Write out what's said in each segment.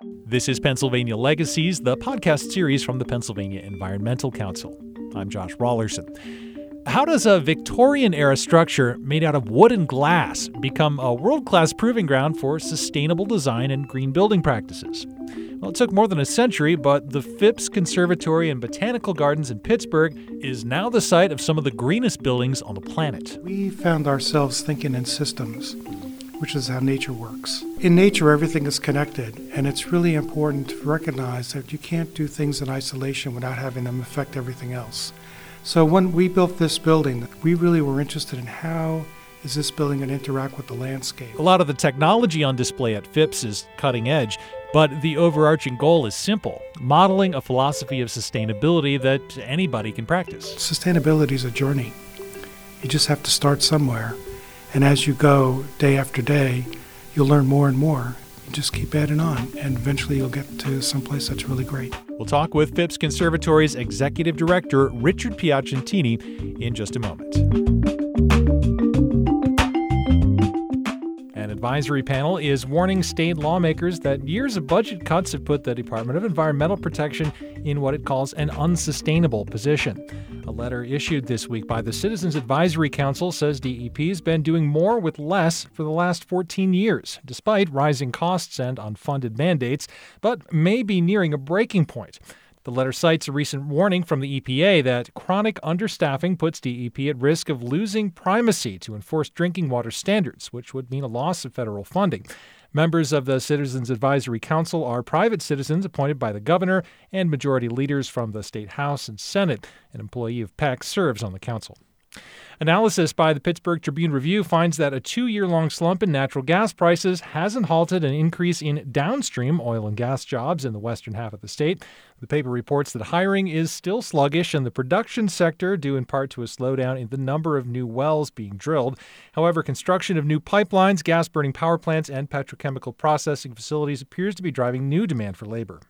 This is Pennsylvania Legacies, the podcast series from the Pennsylvania Environmental Council. I'm Josh Raulerson. How does a Victorian era structure made out of wood and glass become a world class proving ground for sustainable design and green building practices? Well, it took more than a century, but the Phipps Conservatory and Botanical Gardens in Pittsburgh is now the site of some of the greenest buildings on the planet. We found ourselves thinking in systems, which is how nature works. In nature, everything is connected, and it's really important to recognize that you can't do things in isolation without having them affect everything else. So when we built this building, we really were interested in how is this building going to interact with the landscape. A lot of the technology on display at Phipps is cutting edge, but the overarching goal is simple modeling a philosophy of sustainability that anybody can practice. Sustainability is a journey. You just have to start somewhere. And as you go day after day, you'll learn more and more. You just keep adding on, and eventually you'll get to someplace that's really great. We'll talk with Phipps Conservatory's Executive Director, Richard Piacentini, in just a moment. An advisory panel is warning state lawmakers that years of budget cuts have put the Department of Environmental Protection in what it calls an unsustainable position. A letter issued this week by the Citizens Advisory Council says DEP has been doing more with less for the last 14 years, despite rising costs and unfunded mandates, but may be nearing a breaking point. The letter cites a recent warning from the EPA that chronic understaffing puts DEP at risk of losing primacy to enforce drinking water standards, which would mean a loss of federal funding. Members of the Citizens Advisory Council are private citizens appointed by the governor and majority leaders from the state House and Senate. An employee of PEC serves on the council. Analysis by the Pittsburgh Tribune Review finds that a two year long slump in natural gas prices hasn't halted an increase in downstream oil and gas jobs in the western half of the state. The paper reports that hiring is still sluggish in the production sector, due in part to a slowdown in the number of new wells being drilled. However, construction of new pipelines, gas burning power plants, and petrochemical processing facilities appears to be driving new demand for labor.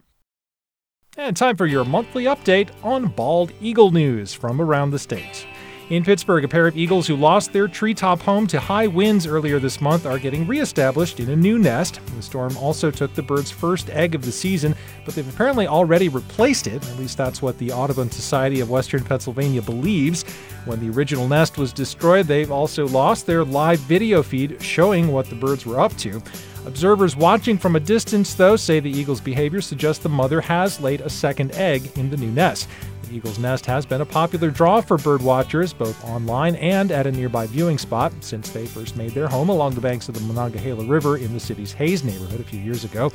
And time for your monthly update on bald eagle news from around the state. In Pittsburgh, a pair of eagles who lost their treetop home to high winds earlier this month are getting reestablished in a new nest. The storm also took the bird's first egg of the season, but they've apparently already replaced it. At least that's what the Audubon Society of Western Pennsylvania believes. When the original nest was destroyed, they've also lost their live video feed showing what the birds were up to. Observers watching from a distance, though, say the eagle's behavior suggests the mother has laid a second egg in the new nest. Eagle's Nest has been a popular draw for bird watchers, both online and at a nearby viewing spot, since they first made their home along the banks of the Monongahela River in the city's Hays neighborhood a few years ago.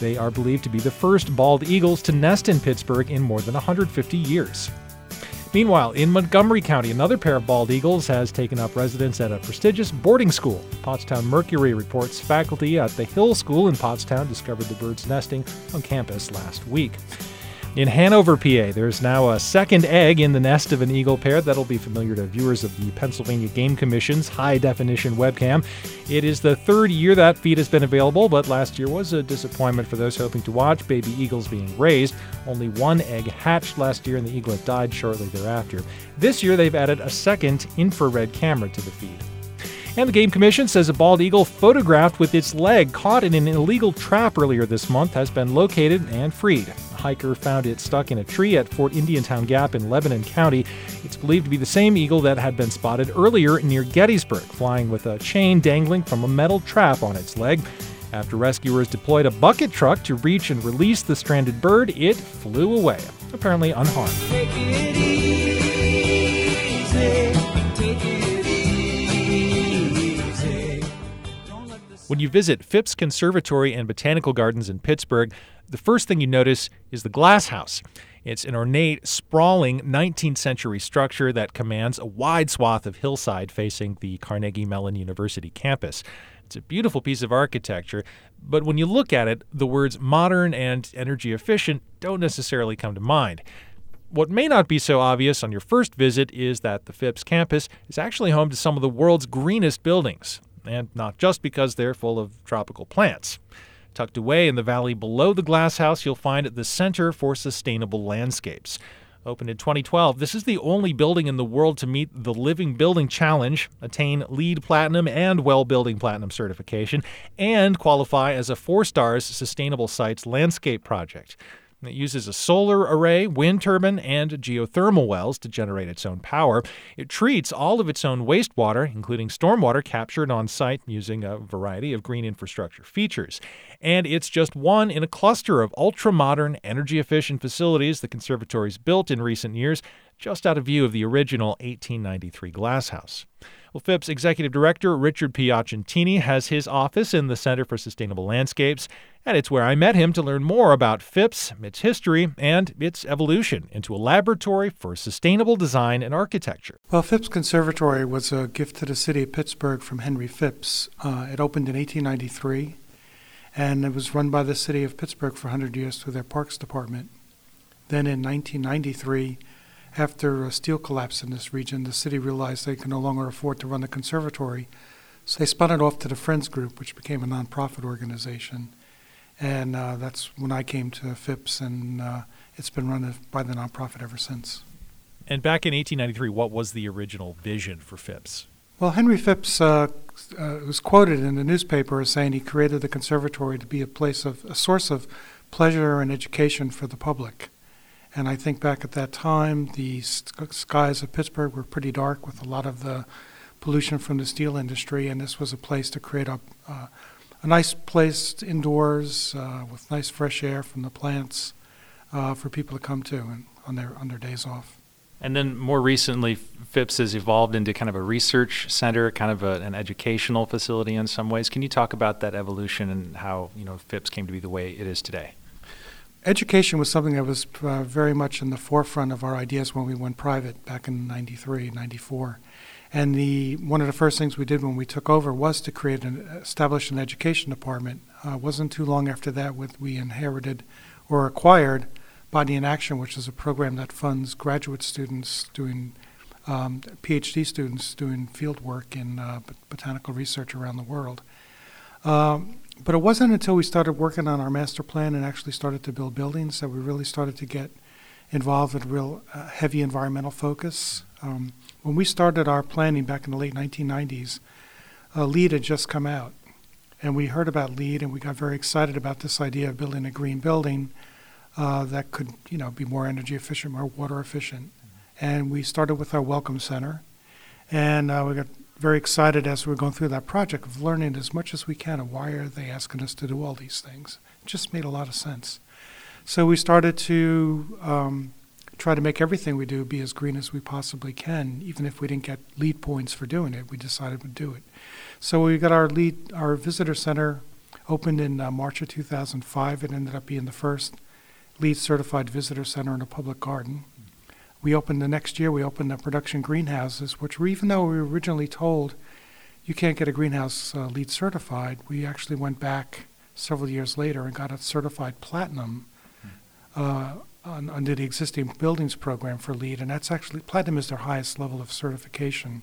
They are believed to be the first bald eagles to nest in Pittsburgh in more than 150 years. Meanwhile, in Montgomery County, another pair of bald eagles has taken up residence at a prestigious boarding school. Pottstown Mercury reports faculty at the Hill School in Pottstown discovered the birds nesting on campus last week. In Hanover, PA, there's now a second egg in the nest of an eagle pair that'll be familiar to viewers of the Pennsylvania Game Commission's high definition webcam. It is the third year that feed has been available, but last year was a disappointment for those hoping to watch baby eagles being raised. Only one egg hatched last year, and the eaglet died shortly thereafter. This year, they've added a second infrared camera to the feed. And the Game Commission says a bald eagle photographed with its leg caught in an illegal trap earlier this month has been located and freed hiker found it stuck in a tree at Fort Indiantown Gap in Lebanon County. It's believed to be the same eagle that had been spotted earlier near Gettysburg, flying with a chain dangling from a metal trap on its leg. After rescuers deployed a bucket truck to reach and release the stranded bird, it flew away, apparently unharmed. When you visit Phipps Conservatory and Botanical Gardens in Pittsburgh, the first thing you notice is the glass house. It's an ornate, sprawling 19th century structure that commands a wide swath of hillside facing the Carnegie Mellon University campus. It's a beautiful piece of architecture, but when you look at it, the words modern and energy efficient don't necessarily come to mind. What may not be so obvious on your first visit is that the Phipps campus is actually home to some of the world's greenest buildings and not just because they're full of tropical plants. Tucked away in the valley below the glasshouse, you'll find the Center for Sustainable Landscapes. Opened in 2012, this is the only building in the world to meet the Living Building Challenge, attain LEED Platinum and WELL Building Platinum certification, and qualify as a four stars Sustainable Sites Landscape Project. It uses a solar array, wind turbine, and geothermal wells to generate its own power. It treats all of its own wastewater, including stormwater captured on site using a variety of green infrastructure features. And it's just one in a cluster of ultra modern, energy efficient facilities the conservatory's built in recent years, just out of view of the original 1893 glasshouse. Well, Phipps Executive Director Richard Piacentini has his office in the Center for Sustainable Landscapes, and it's where I met him to learn more about Phipps, its history, and its evolution into a laboratory for sustainable design and architecture. Well, Phipps Conservatory was a gift to the city of Pittsburgh from Henry Phipps. Uh, it opened in 1893, and it was run by the city of Pittsburgh for 100 years through their Parks Department. Then in 1993, after a steel collapse in this region, the city realized they could no longer afford to run the conservatory, so they spun it off to the Friends Group, which became a nonprofit organization. And uh, that's when I came to Phipps, and uh, it's been run by the nonprofit ever since. And back in 1893, what was the original vision for Phipps? Well, Henry Phipps uh, uh, was quoted in the newspaper as saying he created the conservatory to be a place of a source of pleasure and education for the public. And I think back at that time, the skies of Pittsburgh were pretty dark with a lot of the pollution from the steel industry, and this was a place to create a, uh, a nice place indoors uh, with nice fresh air from the plants uh, for people to come to and on their on their days off. And then more recently, Phipps has evolved into kind of a research center, kind of a, an educational facility in some ways. Can you talk about that evolution and how you know Phipps came to be the way it is today? Education was something that was uh, very much in the forefront of our ideas when we went private back in 93, 94. And the, one of the first things we did when we took over was to create and establish an education department. Uh, wasn't too long after that with we inherited or acquired Botany in Action, which is a program that funds graduate students doing um, PhD students doing field work in uh, botanical research around the world. Um, but it wasn't until we started working on our master plan and actually started to build buildings that we really started to get involved in real uh, heavy environmental focus. Um, when we started our planning back in the late 1990s, uh, LEED had just come out. And we heard about LEED and we got very excited about this idea of building a green building uh, that could, you know, be more energy efficient, more water efficient. And we started with our Welcome Center. And uh, we got very excited as we are going through that project of learning as much as we can of why are they asking us to do all these things. It just made a lot of sense. So we started to um, try to make everything we do be as green as we possibly can, even if we didn't get LEED points for doing it. We decided to do it. So we got our LEED, our visitor center opened in uh, March of 2005. It ended up being the first LEED certified visitor center in a public garden we opened the next year, we opened the production greenhouses, which were, even though we were originally told you can't get a greenhouse uh, certified, we actually went back several years later and got it certified platinum uh, on, under the existing buildings program for LEED. And that's actually, platinum is their highest level of certification.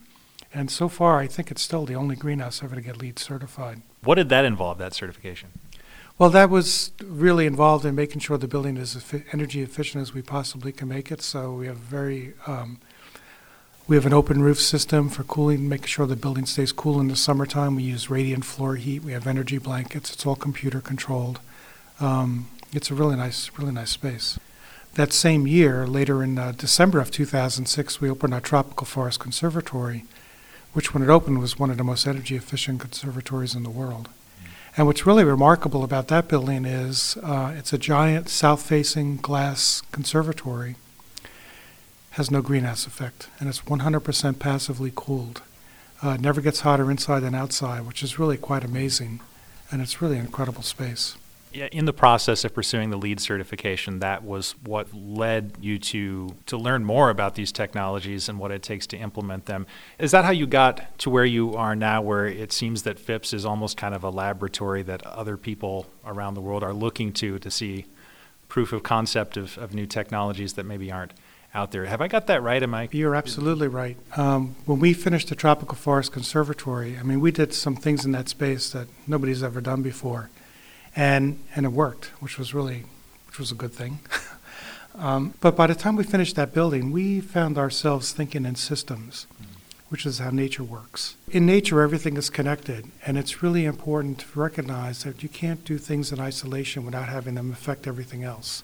And so far, I think it's still the only greenhouse ever to get LEED certified. What did that involve, that certification? Well, that was really involved in making sure the building is as energy efficient as we possibly can make it. So we have very um, we have an open roof system for cooling, making sure the building stays cool in the summertime. We use radiant floor heat. We have energy blankets. It's all computer controlled. Um, it's a really nice, really nice space. That same year, later in uh, December of 2006, we opened our Tropical Forest Conservatory, which, when it opened, was one of the most energy efficient conservatories in the world. And what's really remarkable about that building is uh, it's a giant south facing glass conservatory, has no greenhouse effect, and it's 100% passively cooled. Uh, never gets hotter inside than outside, which is really quite amazing, and it's really an incredible space in the process of pursuing the LEED certification, that was what led you to to learn more about these technologies and what it takes to implement them. Is that how you got to where you are now, where it seems that Phipps is almost kind of a laboratory that other people around the world are looking to to see proof of concept of, of new technologies that maybe aren't out there. Have I got that right? Am I? You're absolutely right. Um, when we finished the Tropical Forest Conservatory, I mean, we did some things in that space that nobody's ever done before and and it worked, which was really which was a good thing. Um, but by the time we finished that building, we found ourselves thinking in systems, which is how nature works. In nature, everything is connected, and it's really important to recognize that you can't do things in isolation without having them affect everything else.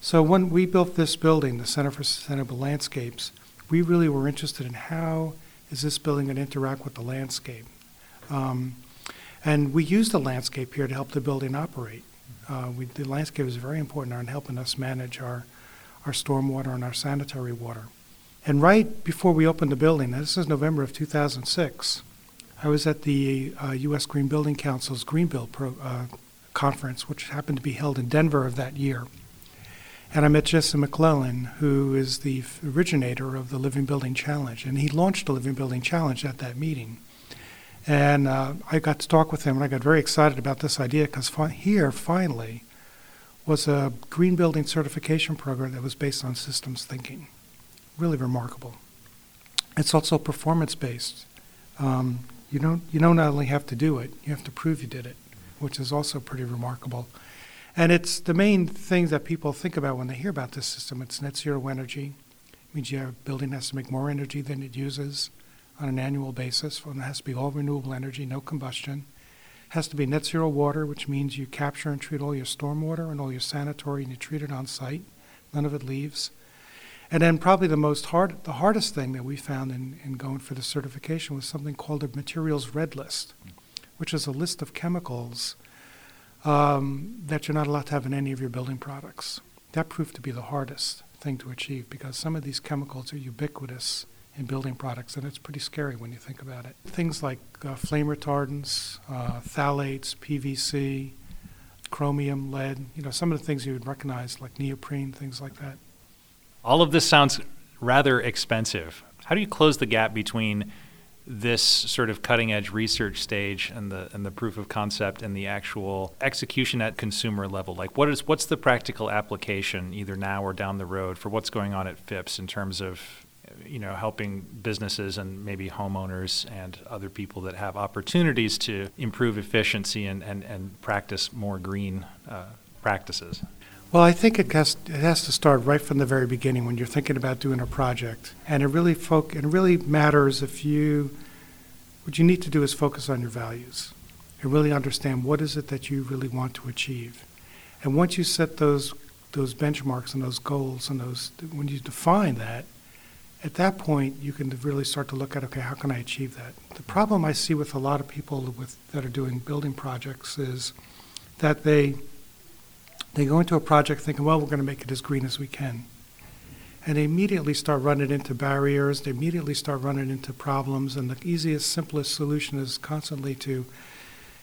So when we built this building, the Center for Sustainable Landscapes, we really were interested in how is this building going to interact with the landscape. Um, and we use the landscape here to help the building operate. Uh, we, the landscape is very important in helping us manage our, our stormwater and our sanitary water. And right before we opened the building, this is November of 2006, I was at the uh, U.S. Green Building Council's Greenbuild Expo, uh, conference, which happened to be held in Denver of that year. And I met Jason McLennan, who is the originator of the Living Building Challenge. And he launched the Living Building Challenge at that meeting. And uh, I got to talk with him, and I got very excited about this idea because fi- here, finally, was a green building certification program that was based on systems thinking. Really remarkable. It's also performance based. Um, you don't you don't only have to do it, you have to prove you did it, which is also pretty remarkable. And it's the main things that people think about when they hear about this system. It's net zero energy. It means your building has to make more energy than it uses on an annual basis. And it has to be all renewable energy, no combustion. It has to be net zero water, which means you capture and treat all your stormwater and all your sanitary and you treat it on site. None of it leaves. And then probably the most hard, the hardest thing that we found in, in going for the certification was something called a materials red list, which is a list of chemicals um, that you're not allowed to have in any of your building products. That proved to be the hardest thing to achieve because some of these chemicals are ubiquitous in building products, and it's pretty scary when you think about it. Things like uh, flame retardants, uh, phthalates, PVC, chromium, lead, you know, some of the things you would recognize, like neoprene, things like that. All of this sounds rather expensive. How do you close the gap between this sort of cutting edge research stage and the and the proof of concept and the actual execution at consumer level like what is what's the practical application either now or down the road for what's going on at Phipps in terms of you know helping businesses and maybe homeowners and other people that have opportunities to improve efficiency and and, and practice more green uh, practices well, I think it has, it has to start right from the very beginning when you're thinking about doing a project. And it really folk, it really matters if you what you need to do is focus on your values and really understand what is it that you really want to achieve. And once you set those those benchmarks and those goals and those when you define that, at that point you can really start to look at okay, how can I achieve that? The problem I see with a lot of people with that are doing building projects is that they they go into a project thinking, well, we're going to make it as green as we can. And they immediately start running into barriers, they immediately start running into problems, and the easiest, simplest solution is constantly to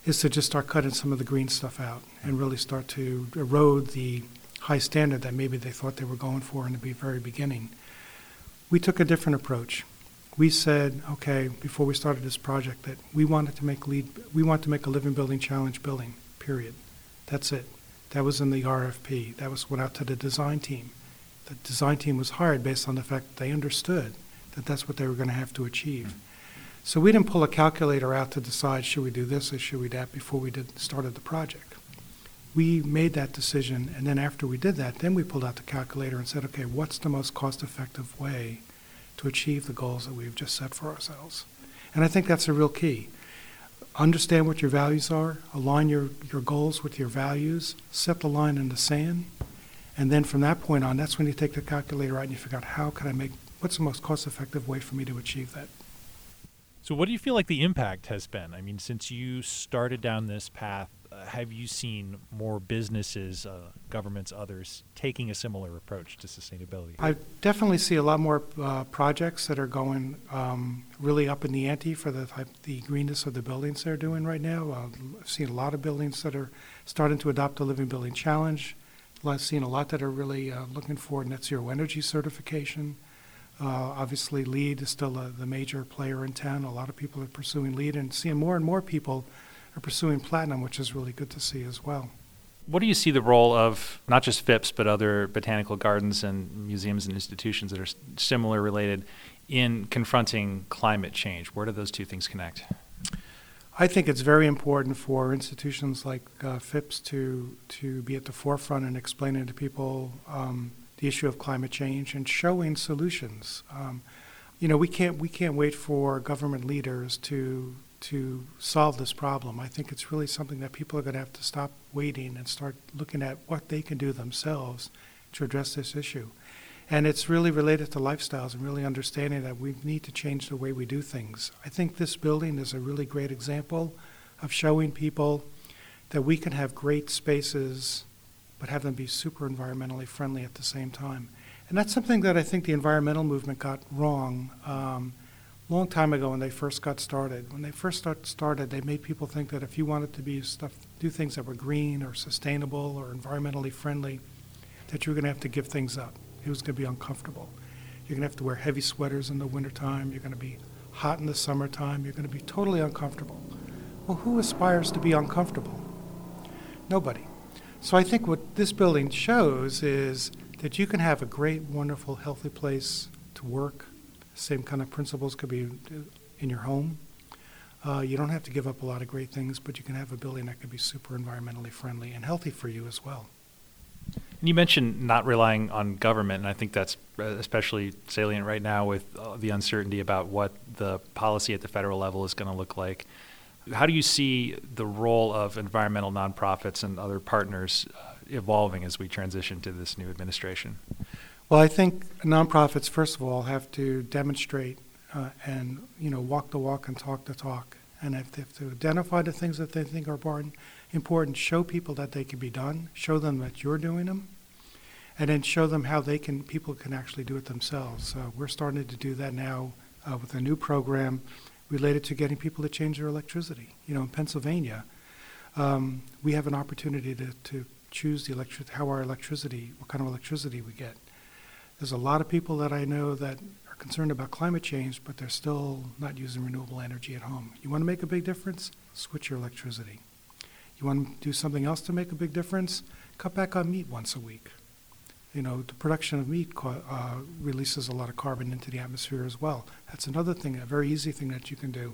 is to just start cutting some of the green stuff out and really start to erode the high standard that maybe they thought they were going for in the very beginning. We took a different approach. We said, okay, before we started this project, that we wanted to make LEED, we want to make a living building challenge building. Period. That's it. That was in the RFP. That was went out to the design team. The design team was hired based on the fact that they understood that that's what they were going to have to achieve. Mm-hmm. So we didn't pull a calculator out to decide should we do this or should we that before we did started the project. We made that decision, and then after we did that, then we pulled out the calculator and said, okay, what's the most cost-effective way to achieve the goals that we've just set for ourselves? And I think that's a real key understand what your values are, align your, your goals with your values, set the line in the sand, and then from that point on, that's when you take the calculator out and you figure out how can I make, what's the most cost effective way for me to achieve that. So, what do you feel like the impact has been? I mean, since you started down this path have you seen more businesses, uh, governments, others taking a similar approach to sustainability? I definitely see a lot more uh, projects that are going um, really up in the ante for the type, the greenness of the buildings they're doing right now. Uh, I've seen a lot of buildings that are starting to adopt the Living Building Challenge. I've seen a lot that are really uh, looking for net zero energy certification. Uh, obviously, LEED is still a, the major player in town. A lot of people are pursuing LEED and seeing more and more people are pursuing platinum, which is really good to see as well. What do you see the role of not just Phipps, but other botanical gardens and museums and institutions that are similar related in confronting climate change? Where do those two things connect? I think it's very important for institutions like uh, Phipps to, to be at the forefront and explaining to people um, the issue of climate change and showing solutions. Um, you know, we can't we can't wait for government leaders to to solve this problem. I think it's really something that people are going to have to stop waiting and start looking at what they can do themselves to address this issue. And it's really related to lifestyles and really understanding that we need to change the way we do things. I think this building is a really great example of showing people that we can have great spaces but have them be super environmentally friendly at the same time. And that's something that I think the environmental movement got wrong um, long time ago when they first got started. When they first start, started, they made people think that if you wanted to be stuff, do things that were green or sustainable or environmentally friendly, that you were going to have to give things up. It was going to be uncomfortable. You're going to have to wear heavy sweaters in the wintertime. You're going to be hot in the summertime. You're going to be totally uncomfortable. Well, who aspires to be uncomfortable? Nobody. So I think what this building shows is that you can have a great, wonderful, healthy place to work. Same kind of principles could be in your home. Uh, you don't have to give up a lot of great things, but you can have a building that can be super environmentally friendly and healthy for you as well. You mentioned not relying on government, and I think that's especially salient right now with uh, the uncertainty about what the policy at the federal level is going to look like. How do you see the role of environmental nonprofits and other partners uh, evolving as we transition to this new administration? Well, I think nonprofits, first of all, have to demonstrate uh, and you know walk the walk and talk the talk, and if they have to identify the things that they think are important, important, show people that they can be done, show them that you're doing them, and then show them how they can people can actually do it themselves. We're starting to do that now uh, with a new program related to getting people to change their electricity. You know, in Pennsylvania, um, we have an opportunity to, to choose the electric, how our electricity, what kind of electricity we get. There's a lot of people that I know that are concerned about climate change, but they're still not using renewable energy at home. You want to make a big difference? Switch your electricity. You want to do something else to make a big difference? Cut back on meat once a week you know, the production of meat uh, releases a lot of carbon into the atmosphere as well. That's another thing, a very easy thing that you can do.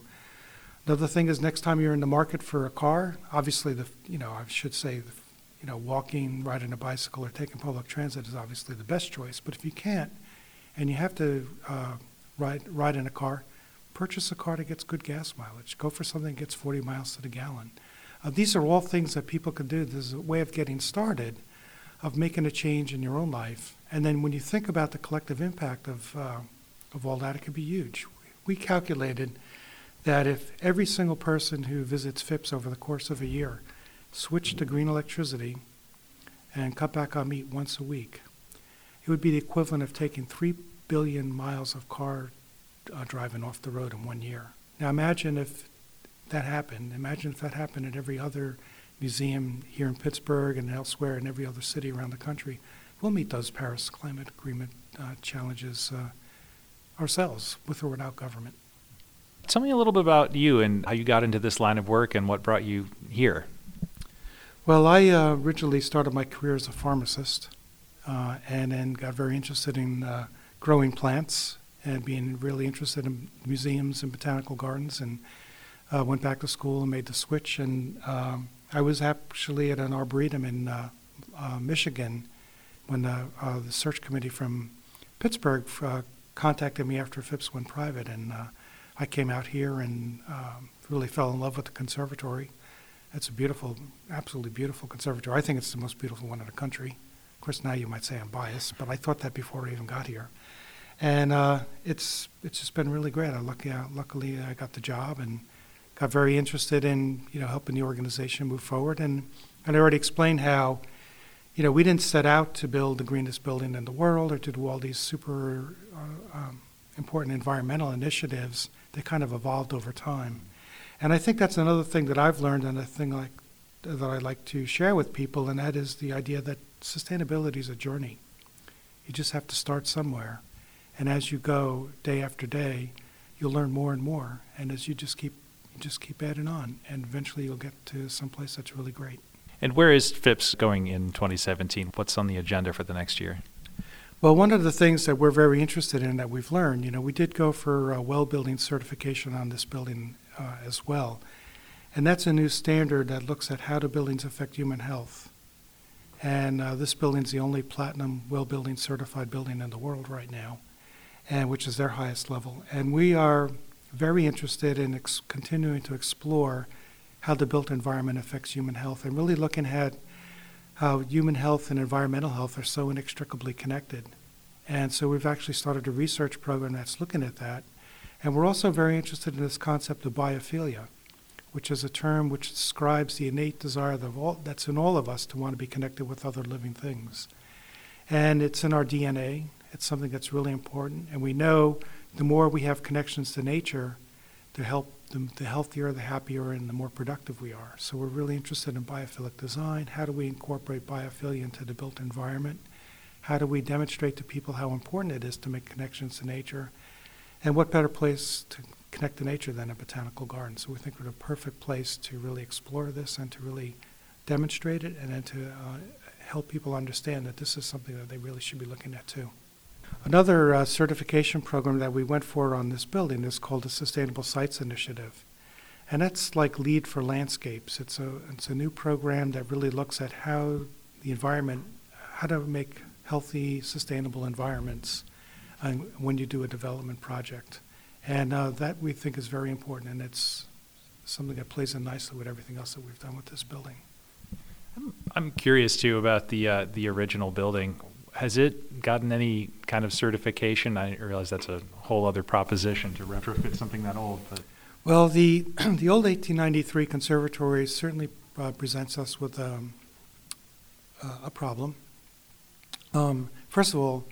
Another thing is next time you're in the market for a car, obviously the, you know, I should say, the, you know, walking, riding a bicycle, or taking public transit is obviously the best choice. But if you can't, and you have to uh, ride ride in a car, purchase a car that gets good gas mileage. Go for something that gets 40 miles to the gallon. Uh, these are all things that people can do. There's a way of getting started of making a change in your own life. And then when you think about the collective impact of, uh, of all that, it could be huge. We calculated that if every single person who visits Phipps over the course of a year switched to green electricity and cut back on meat once a week, it would be the equivalent of taking 3 billion miles of car uh, driving off the road in one year. Now imagine if that happened. Imagine if that happened at every other museum here in Pittsburgh and elsewhere in every other city around the country, we'll meet those Paris Climate Agreement uh, challenges uh, ourselves, with or without government. Tell me a little bit about you and how you got into this line of work and what brought you here. Well, I uh, originally started my career as a pharmacist uh, and then got very interested in uh, growing plants and being really interested in museums and botanical gardens and uh, went back to school and made the switch and um, I was actually at an arboretum in uh, uh, Michigan when the, the search committee from Pittsburgh contacted me after Phipps went private, and I came out here and um, really fell in love with the conservatory. It's a beautiful, absolutely beautiful conservatory. I think it's the most beautiful one in the country. Of course, now you might say I'm biased, but I thought that before I even got here. And uh, it's it's just been really great. I lucky, luckily I got the job and got very interested in you know helping the organization move forward, and and I already explained how you know we didn't set out to build the greenest building in the world or to do all these super uh, um, important environmental initiatives. They kind of evolved over time, and I think that's another thing that I've learned, and a thing like that I like to share with people, and that is the idea that sustainability is a journey. You just have to start somewhere, and as you go day after day, you'll learn more and more, and as you just keep just keep adding on, and eventually you'll get to someplace that's really great. And where is Phipps going in 2017? What's on the agenda for the next year? Well, one of the things that we're very interested in that we've learned, you know, we did go for a WELL building certification on this building uh, as well. And that's a new standard that looks at how do buildings affect human health. And uh, this building is the only platinum WELL building certified building in the world right now, and which is their highest level. And we are very interested in ex- continuing to explore how the built environment affects human health and really looking at how human health and environmental health are so inextricably connected. And so we've actually started a research program that's looking at that. And we're also very interested in this concept of biophilia, which is a term which describes the innate desire all, that's in all of us to want to be connected with other living things. And it's in our DNA. It's something that's really important. And we know the more we have connections to nature, help the healthier, the happier, and the more productive we are. So we're really interested in biophilic design. How do we incorporate biophilia into the built environment? How do we demonstrate to people how important it is to make connections to nature? And what better place to connect to nature than a botanical garden? So we think we're a perfect place to really explore this and to really demonstrate it and then to uh, help people understand that this is something that they really should be looking at too. Another uh, certification program that we went for on this building is called the Sustainable Sites Initiative. And that's like LEED for landscapes. It's a, it's a new program that really looks at how the environment, how to make healthy, sustainable environments uh, when you do a development project. And uh, that we think is very important, and it's something that plays in nicely with everything else that we've done with this building. I'm curious too about the uh, the original building has it gotten any kind of certification? I realize that's a whole other proposition to retrofit something that old, but well, the the old 1893 conservatory certainly uh, presents us with um, uh, a problem. Um, first of all,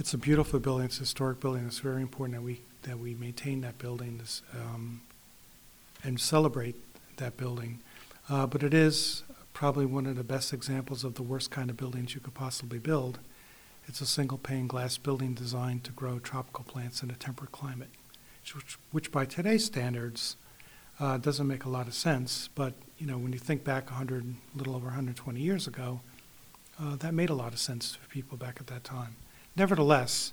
it's a beautiful building. It's a historic building. It's very important that we that we maintain that building this, um, and celebrate that building. Uh, but it is probably one of the best examples of the worst kind of buildings you could possibly build. It's a single pane glass building designed to grow tropical plants in a temperate climate, which, which by today's standards uh, doesn't make a lot of sense. But you know, when you think back 100, a little over 120 years ago, uh, that made a lot of sense for people back at that time. Nevertheless,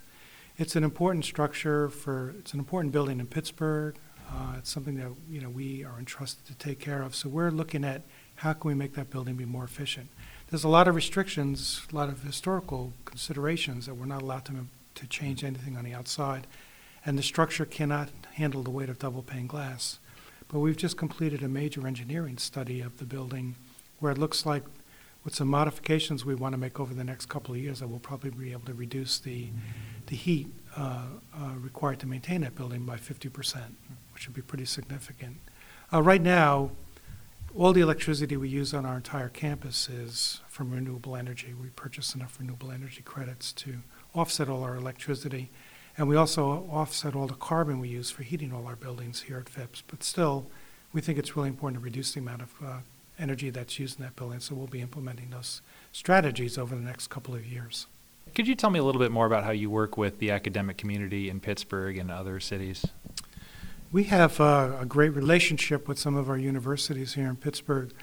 it's an important structure for it's an important building in Pittsburgh. Uh, it's something that you know we are entrusted to take care of. So we're looking at how can we make that building be more efficient there's a lot of restrictions, a lot of historical considerations that we're not allowed to, to change anything on the outside. And the structure cannot handle the weight of double pane glass. But we've just completed a major engineering study of the building where it looks like with some modifications we want to make over the next couple of years that we'll probably be able to reduce the, the heat uh, uh, required to maintain that building by 50%, which would be pretty significant. Uh, right now, all the electricity we use on our entire campus is from renewable energy. We purchase enough renewable energy credits to offset all our electricity. And we also offset all the carbon we use for heating all our buildings here at Phipps. But still, we think it's really important to reduce the amount of uh, energy that's used in that building. So we'll be implementing those strategies over the next couple of years. Could you tell me a little bit more about how you work with the academic community in Pittsburgh and other cities? We have uh, a great relationship with some of our universities here in Pittsburgh.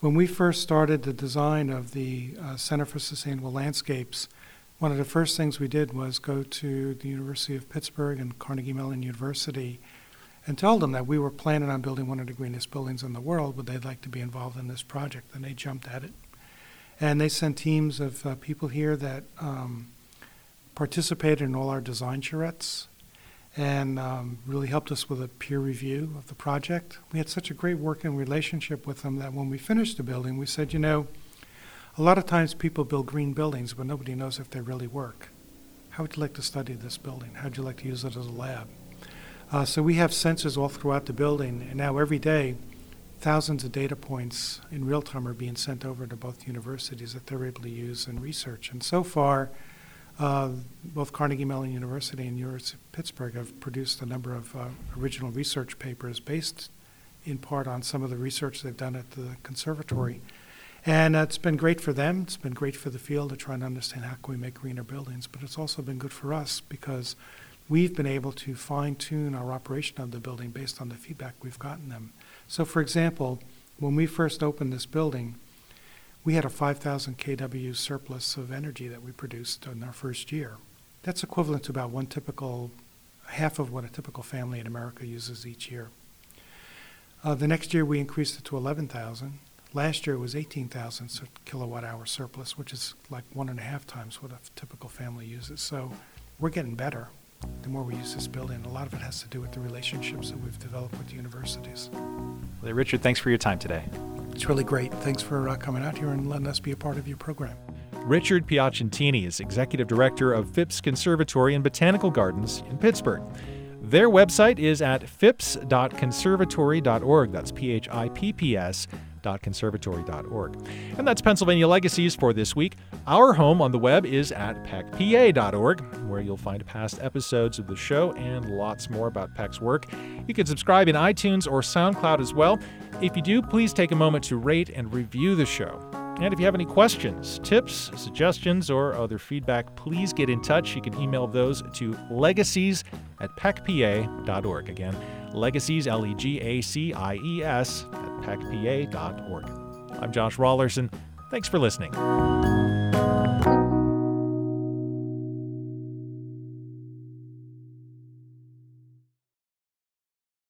When we first started the design of the uh, Center for Sustainable Landscapes, one of the first things we did was go to the University of Pittsburgh and Carnegie Mellon University and tell them that we were planning on building one of the greenest buildings in the world. Would they like to be involved in this project? And they jumped at it. And they sent teams of uh, people here that um, participated in all our design charrettes and um, really helped us with a peer review of the project. We had such a great working relationship with them that when we finished the building, we said, you know, a lot of times people build green buildings, but nobody knows if they really work. How would you like to study this building? How would you like to use it as a lab? Uh, so we have sensors all throughout the building, and now every day, thousands of data points in real time are being sent over to both universities that they're able to use in research. And so far, uh, both Carnegie Mellon University and University of Pittsburgh have produced a number of uh, original research papers based in part on some of the research they've done at the conservatory. And uh, it's been great for them. It's been great for the field to try and understand how can we make greener buildings. But it's also been good for us because we've been able to fine tune our operation of the building based on the feedback we've gotten them. So, for example, when we first opened this building, we had a 5,000 kW surplus of energy that we produced in our first year. That's equivalent to about one typical, half of what a typical family in America uses each year. Uh, the next year we increased it to 11,000. Last year it was 18,000 kilowatt hour surplus, which is like one and a half times what a typical family uses. So we're getting better the more we use this building. A lot of it has to do with the relationships that we've developed with the universities. Well, Richard, thanks for your time today. It's really great. Thanks for uh, coming out here and letting us be a part of your program. Richard Piacentini is Executive Director of Phipps Conservatory and Botanical Gardens in Pittsburgh. Their website is at phipps.conservatory.org. That's P H I P P S pennsylvania.conservatory.org. And that's Pennsylvania Legacies for this week. Our home on the web is at pecpa.org, where you'll find past episodes of the show and lots more about PEC's work. You can subscribe in iTunes or SoundCloud as well. If you do, please take a moment to rate and review the show. And if you have any questions, tips, suggestions, or other feedback, please get in touch. You can email those to legacies at pecpa.org. Again, legacies, L E G A C I E S, at pecpa.org. I'm Josh Raulerson. Thanks for listening.